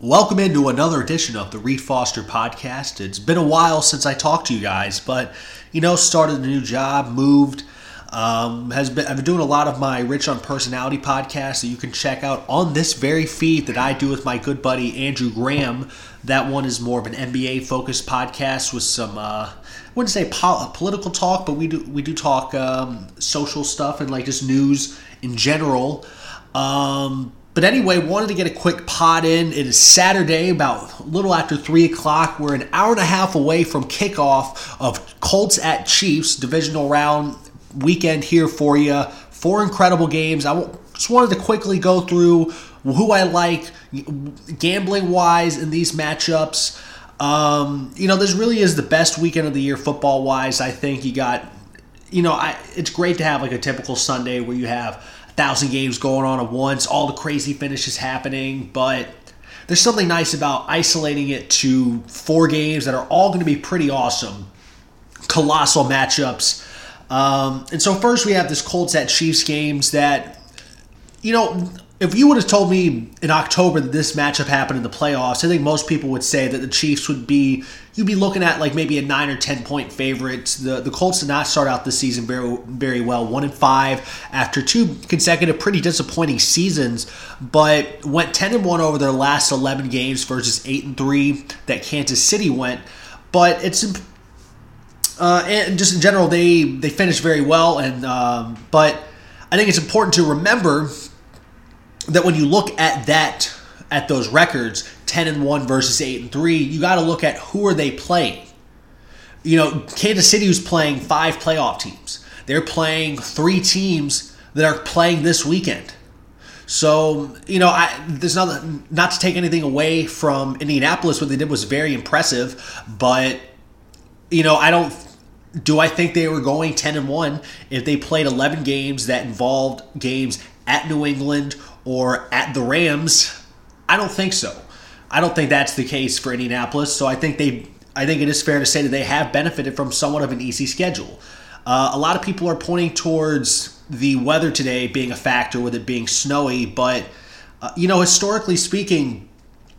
Welcome into another edition of the Reed Foster podcast. It's been a while since I talked to you guys, but you know, started a new job, moved. Um, has been I've been doing a lot of my Rich on Personality podcast that you can check out on this very feed that I do with my good buddy Andrew Graham. That one is more of an NBA focused podcast with some uh, I wouldn't say pol- political talk, but we do we do talk um, social stuff and like just news in general. Um, but anyway, wanted to get a quick pod in. It is Saturday, about a little after 3 o'clock. We're an hour and a half away from kickoff of Colts at Chiefs, divisional round weekend here for you. Four incredible games. I just wanted to quickly go through who I like gambling wise in these matchups. Um, you know, this really is the best weekend of the year football wise. I think you got, you know, I, it's great to have like a typical Sunday where you have thousand games going on at once, all the crazy finishes happening, but there's something nice about isolating it to four games that are all going to be pretty awesome, colossal matchups. Um, and so first we have this Colts at Chiefs games that, you know, if you would have told me in October that this matchup happened in the playoffs, I think most people would say that the Chiefs would be you'd be looking at like maybe a nine or ten point favorite. The the Colts did not start out this season very very well, one and five after two consecutive pretty disappointing seasons, but went ten and one over their last eleven games versus eight and three that Kansas City went. But it's uh, and just in general they they finished very well, and um, but I think it's important to remember that when you look at that at those records 10 and 1 versus 8 and 3 you got to look at who are they playing. You know kansas city was playing five playoff teams. They're playing three teams that are playing this weekend. So you know I, there's not not to take anything away from indianapolis what they did was very impressive but you know i don't do i think they were going 10 and 1 if they played 11 games that involved games at new england or at the Rams? I don't think so. I don't think that's the case for Indianapolis. So I think they, I think it is fair to say that they have benefited from somewhat of an easy schedule. Uh, a lot of people are pointing towards the weather today being a factor with it being snowy, but uh, you know, historically speaking,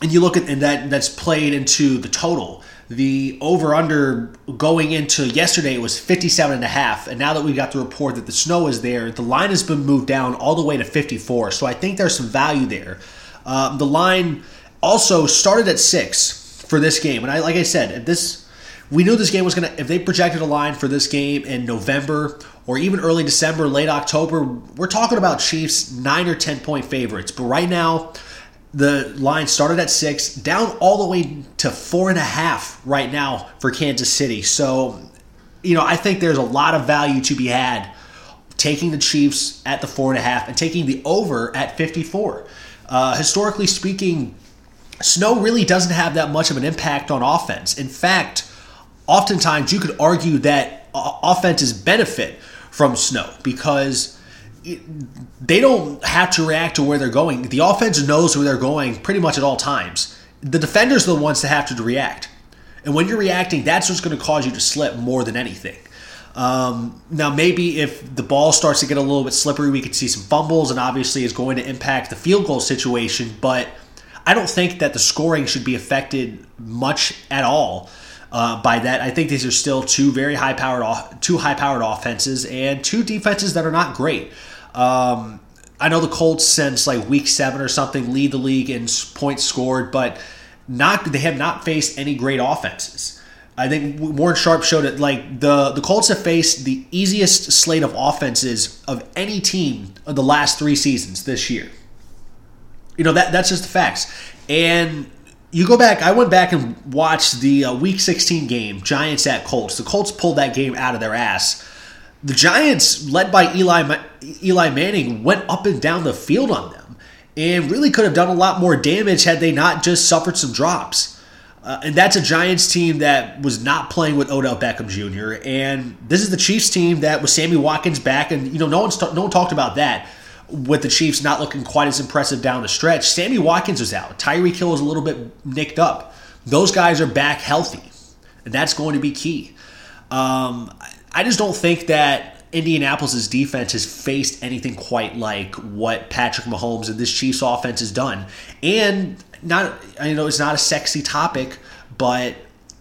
and you look at and that that's played into the total the over under going into yesterday was 57 and a half. And now that we got the report that the snow is there the line has been moved down all the way to 54 so i think there's some value there. Uh, the line also started at six for this game. And i like i said this we knew this game was going to if they projected a line for this game in november or even early december late october we're talking about chiefs nine or ten point favorites. But right now the line started at six, down all the way to four and a half right now for Kansas City. So, you know, I think there's a lot of value to be had taking the Chiefs at the four and a half and taking the over at 54. Uh, historically speaking, snow really doesn't have that much of an impact on offense. In fact, oftentimes you could argue that offenses benefit from snow because they don't have to react to where they're going. The offense knows where they're going pretty much at all times. The defenders are the ones that have to react. And when you're reacting, that's what's going to cause you to slip more than anything. Um, now, maybe if the ball starts to get a little bit slippery, we could see some fumbles, and obviously it's going to impact the field goal situation. But I don't think that the scoring should be affected much at all uh, by that. I think these are still two very high powered, two high powered offenses, and two defenses that are not great. Um, I know the Colts since like week seven or something lead the league in points scored, but not they have not faced any great offenses. I think Warren Sharp showed it like the the Colts have faced the easiest slate of offenses of any team of the last three seasons this year. You know that that's just the facts. And you go back. I went back and watched the uh, Week 16 game, Giants at Colts. The Colts pulled that game out of their ass the Giants, led by Eli Eli Manning, went up and down the field on them, and really could have done a lot more damage had they not just suffered some drops. Uh, and that's a Giants team that was not playing with Odell Beckham Jr. And this is the Chiefs team that was Sammy Watkins back, and you know no one's no one talked about that with the Chiefs not looking quite as impressive down the stretch. Sammy Watkins was out. Tyreek Hill was a little bit nicked up. Those guys are back healthy, and that's going to be key. Um, I just don't think that Indianapolis' defense has faced anything quite like what Patrick Mahomes and this Chiefs offense has done. And not I know it's not a sexy topic, but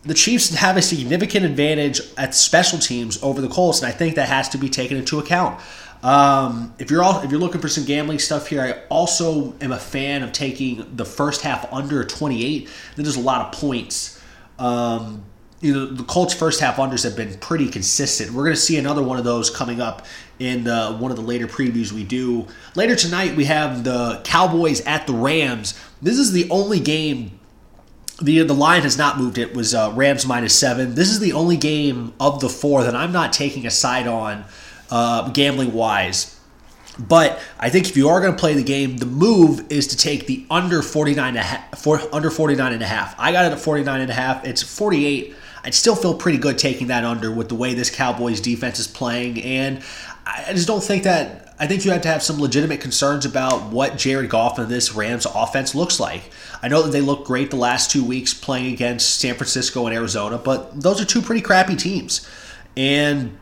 the Chiefs have a significant advantage at special teams over the Colts, and I think that has to be taken into account. Um, if you're all if you're looking for some gambling stuff here, I also am a fan of taking the first half under 28. There's a lot of points. Um, you know the Colts first half unders have been pretty consistent. We're going to see another one of those coming up in the, one of the later previews we do. Later tonight we have the Cowboys at the Rams. This is the only game the the line has not moved. It was uh, Rams minus seven. This is the only game of the four that I'm not taking a side on, uh, gambling wise. But I think if you are going to play the game, the move is to take the under 49 and a half, for, under 49 and a half. I got it at 49 and a half. It's 48. I'd still feel pretty good taking that under with the way this Cowboys defense is playing and I just don't think that I think you have to have some legitimate concerns about what Jared Goff and this Rams offense looks like. I know that they look great the last two weeks playing against San Francisco and Arizona, but those are two pretty crappy teams. And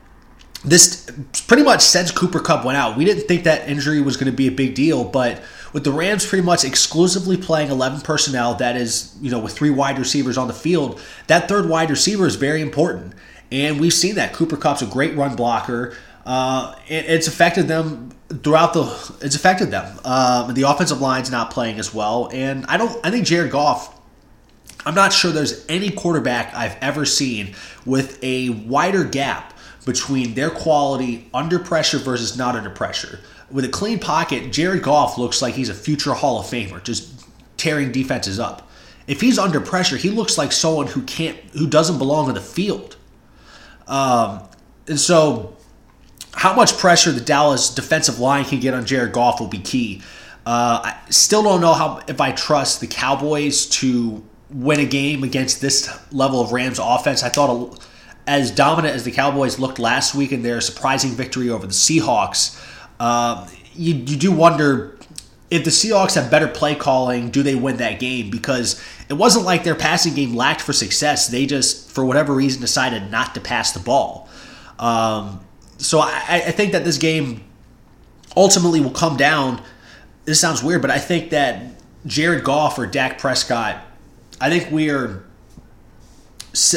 this pretty much since Cooper Kupp went out, we didn't think that injury was going to be a big deal, but with the Rams pretty much exclusively playing 11 personnel, that is, you know, with three wide receivers on the field, that third wide receiver is very important. And we've seen that. Cooper Kupp's a great run blocker. Uh, it, it's affected them throughout the. It's affected them. Um, the offensive line's not playing as well, and I don't. I think Jared Goff. I'm not sure there's any quarterback I've ever seen with a wider gap between their quality under pressure versus not under pressure. With a clean pocket, Jared Goff looks like he's a future Hall of Famer, just tearing defenses up. If he's under pressure, he looks like someone who can't, who doesn't belong on the field. Um, and so how much pressure the Dallas defensive line can get on Jared Goff will be key. Uh, I still don't know how if I trust the Cowboys to win a game against this level of Rams offense. I thought as dominant as the Cowboys looked last week in their surprising victory over the Seahawks, uh, you, you do wonder if the Seahawks have better play calling, do they win that game? Because it wasn't like their passing game lacked for success. They just, for whatever reason, decided not to pass the ball. Um, so I, I think that this game ultimately will come down. This sounds weird, but I think that Jared Goff or Dak Prescott, I think we're,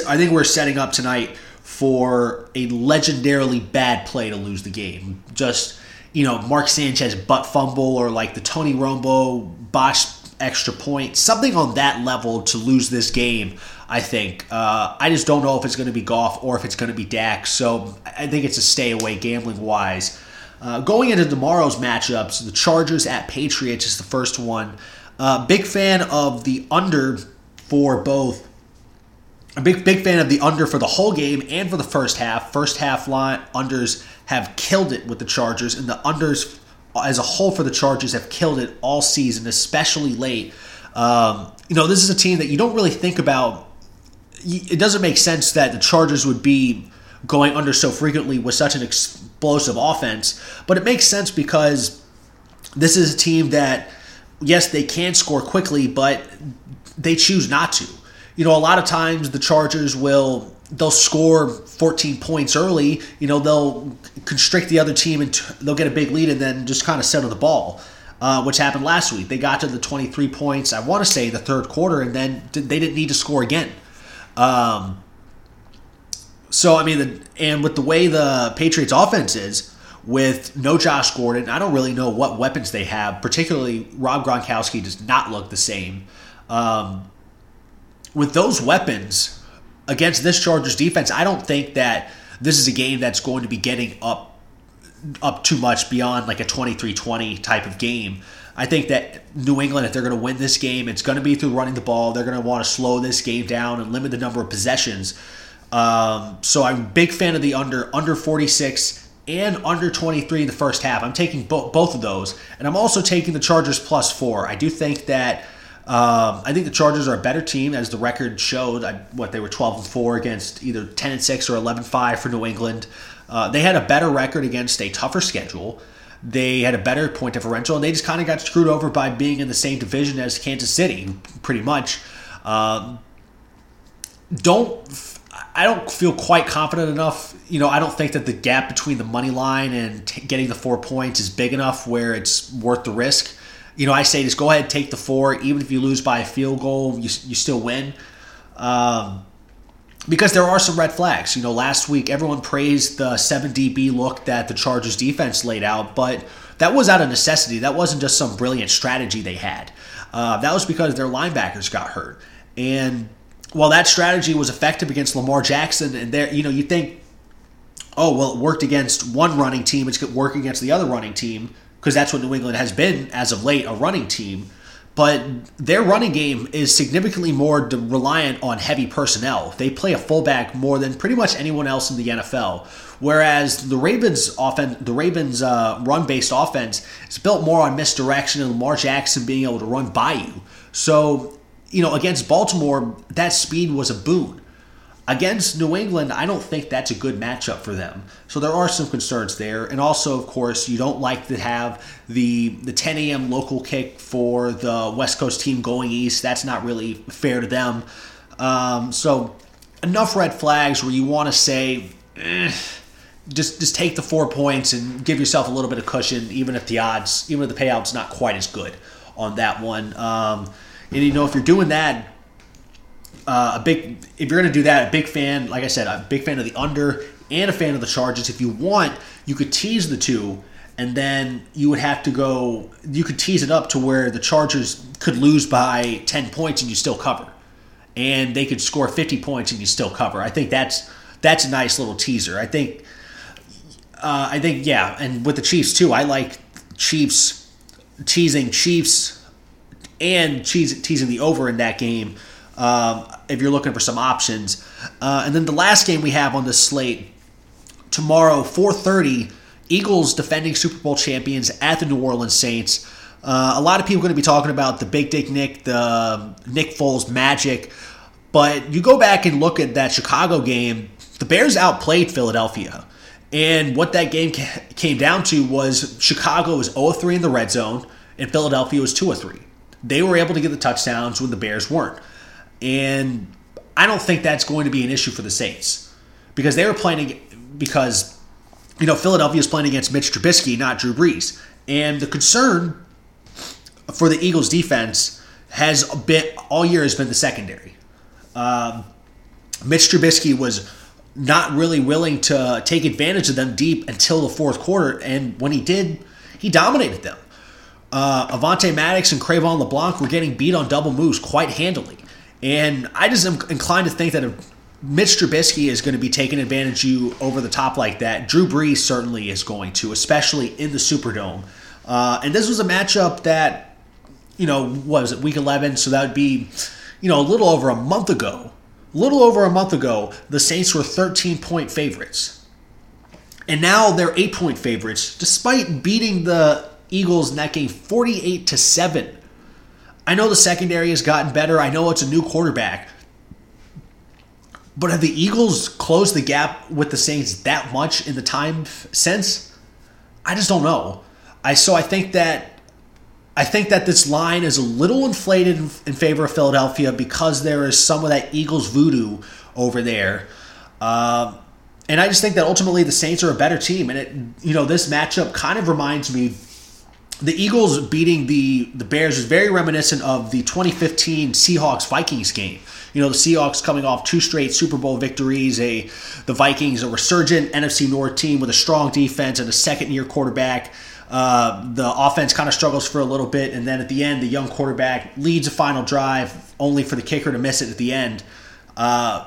I think we're setting up tonight for a legendarily bad play to lose the game. Just you know, Mark Sanchez butt fumble or like the Tony Romo botch extra point, something on that level to lose this game. I think. Uh, I just don't know if it's going to be Goff or if it's going to be Dak. So I think it's a stay away gambling wise. Uh, going into tomorrow's matchups, the Chargers at Patriots is the first one. Uh, big fan of the under for both. A big big fan of the under for the whole game and for the first half. First half line unders have killed it with the Chargers, and the unders as a whole for the Chargers have killed it all season, especially late. Um, you know, this is a team that you don't really think about it doesn't make sense that the Chargers would be going under so frequently with such an explosive offense, but it makes sense because this is a team that, yes, they can score quickly, but they choose not to. You know, a lot of times the Chargers will they'll score 14 points early. You know, they'll constrict the other team and they'll get a big lead and then just kind of settle the ball. Uh, which happened last week. They got to the 23 points, I want to say, the third quarter, and then they didn't need to score again. Um, so I mean, the, and with the way the Patriots offense is, with no Josh Gordon, I don't really know what weapons they have. Particularly, Rob Gronkowski does not look the same. Um, with those weapons against this Chargers defense, I don't think that this is a game that's going to be getting up up too much beyond like a 23-20 type of game. I think that New England, if they're going to win this game, it's going to be through running the ball. They're going to want to slow this game down and limit the number of possessions. Um, so I'm a big fan of the under under 46 and under 23 in the first half. I'm taking bo- both of those, and I'm also taking the Chargers plus four. I do think that. Um, I think the Chargers are a better team, as the record showed. I, what they were 12 and four against either 10 and six or 11 5 for New England. Uh, they had a better record against a tougher schedule. They had a better point differential, and they just kind of got screwed over by being in the same division as Kansas City, pretty much. Um, don't I don't feel quite confident enough. You know, I don't think that the gap between the money line and t- getting the four points is big enough where it's worth the risk. You know, I say just go ahead and take the four. Even if you lose by a field goal, you, you still win. Um, because there are some red flags. You know, last week everyone praised the 7 DB look that the Chargers defense laid out, but that was out of necessity. That wasn't just some brilliant strategy they had. Uh, that was because their linebackers got hurt. And while that strategy was effective against Lamar Jackson, and there, you know, you think, oh, well, it worked against one running team, it's going work against the other running team, because that's what New England has been as of late, a running team. But their running game is significantly more reliant on heavy personnel. They play a fullback more than pretty much anyone else in the NFL. Whereas the Ravens' offense, the Ravens' uh, run-based offense is built more on misdirection and Lamar Jackson being able to run by you. So, you know, against Baltimore, that speed was a boon. Against New England, I don't think that's a good matchup for them. So there are some concerns there. And also, of course, you don't like to have the the 10 a.m. local kick for the West Coast team going east. That's not really fair to them. Um, so enough red flags where you want to say, eh, just just take the four points and give yourself a little bit of cushion, even if the odds, even if the payout's not quite as good on that one. Um, and you know, if you're doing that, uh, a big if you're going to do that, a big fan, like I said, a big fan of the under and a fan of the Chargers. If you want, you could tease the two, and then you would have to go. You could tease it up to where the Chargers could lose by ten points and you still cover, and they could score fifty points and you still cover. I think that's that's a nice little teaser. I think. Uh, I think yeah, and with the Chiefs too. I like Chiefs teasing Chiefs and teasing the over in that game um, if you're looking for some options. Uh, and then the last game we have on this slate tomorrow, 4:30, Eagles defending Super Bowl champions at the New Orleans Saints. Uh, a lot of people are going to be talking about the Big Dick Nick, the Nick Foles magic, but you go back and look at that Chicago game. The Bears outplayed Philadelphia. And what that game came down to was Chicago was 0 3 in the red zone, and Philadelphia was 2 3. They were able to get the touchdowns when the Bears weren't. And I don't think that's going to be an issue for the Saints because they were playing because you know Philadelphia is playing against Mitch Trubisky, not Drew Brees, and the concern for the Eagles' defense has been all year has been the secondary. Um, Mitch Trubisky was not really willing to take advantage of them deep until the fourth quarter, and when he did, he dominated them. Uh, Avonte Maddox and Cre'Von LeBlanc were getting beat on double moves quite handily. And I just am inclined to think that if Mitch Trubisky is going to be taking advantage of you over the top like that, Drew Brees certainly is going to, especially in the Superdome. Uh, and this was a matchup that, you know, was it, week 11? So that would be, you know, a little over a month ago. A little over a month ago, the Saints were 13 point favorites. And now they're 8 point favorites, despite beating the Eagles in that game 48 to 7. I know the secondary has gotten better. I know it's a new quarterback. But have the Eagles closed the gap with the Saints that much in the time since? I just don't know. I so I think that I think that this line is a little inflated in, favor of Philadelphia because there is some of that Eagles voodoo over there. Um, and I just think that ultimately the Saints are a better team. And it, you know, this matchup kind of reminds me the Eagles beating the the Bears is very reminiscent of the 2015 Seahawks Vikings game. You know, the Seahawks coming off two straight Super Bowl victories, a the Vikings a resurgent NFC North team with a strong defense and a second year quarterback. Uh, the offense kind of struggles for a little bit, and then at the end, the young quarterback leads a final drive, only for the kicker to miss it at the end. Uh,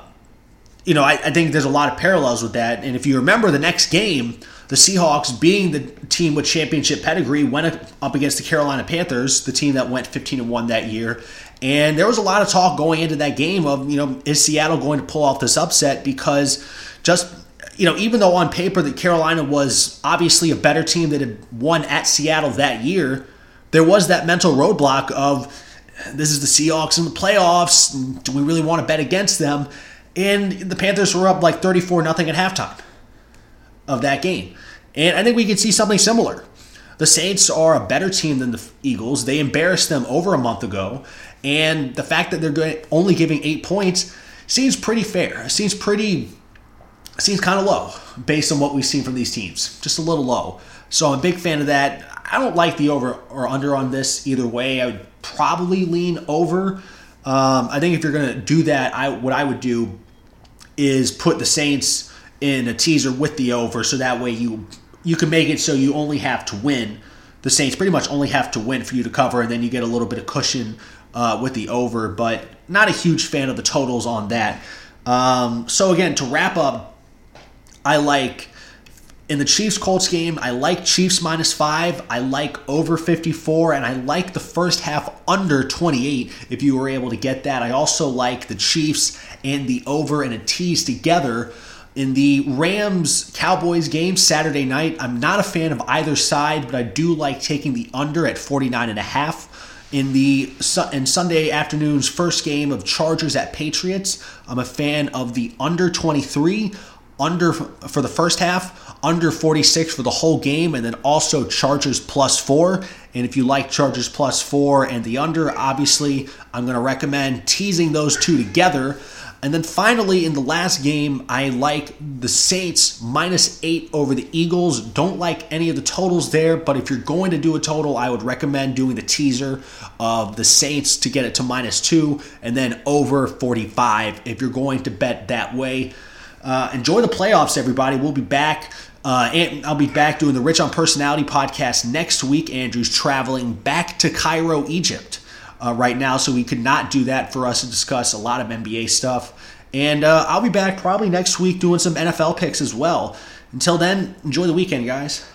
you know, I, I think there's a lot of parallels with that. And if you remember the next game, the Seahawks, being the team with championship pedigree, went up against the Carolina Panthers, the team that went 15 and 1 that year. And there was a lot of talk going into that game of, you know, is Seattle going to pull off this upset? Because just, you know, even though on paper that Carolina was obviously a better team that had won at Seattle that year, there was that mental roadblock of this is the Seahawks in the playoffs. Do we really want to bet against them? And the Panthers were up like 34 nothing at halftime of that game. And I think we could see something similar. The Saints are a better team than the Eagles. They embarrassed them over a month ago. And the fact that they're only giving eight points seems pretty fair. It seems pretty, seems kind of low based on what we've seen from these teams. Just a little low. So I'm a big fan of that. I don't like the over or under on this either way. I would probably lean over. Um, I think if you're going to do that, I what I would do is put the Saints in a teaser with the over, so that way you you can make it so you only have to win. The Saints pretty much only have to win for you to cover, and then you get a little bit of cushion uh, with the over. But not a huge fan of the totals on that. Um, so again, to wrap up, I like in the Chiefs Colts game, I like Chiefs minus five. I like over 54, and I like the first half under 28 if you were able to get that. I also like the Chiefs and the over and a tease together. In the Rams Cowboys game Saturday night, I'm not a fan of either side, but I do like taking the under at 49 and a half. In the in Sunday afternoon's first game of Chargers at Patriots, I'm a fan of the under 23 under for the first half, under 46 for the whole game, and then also Chargers plus four. And if you like Chargers plus four and the under, obviously, I'm going to recommend teasing those two together. And then finally, in the last game, I like the Saints minus eight over the Eagles. Don't like any of the totals there, but if you're going to do a total, I would recommend doing the teaser of the Saints to get it to minus two and then over 45 if you're going to bet that way. Uh, enjoy the playoffs, everybody. We'll be back. Uh, and I'll be back doing the Rich on Personality podcast next week. Andrew's traveling back to Cairo, Egypt uh, right now, so we could not do that for us to discuss a lot of NBA stuff. And uh, I'll be back probably next week doing some NFL picks as well. Until then, enjoy the weekend, guys.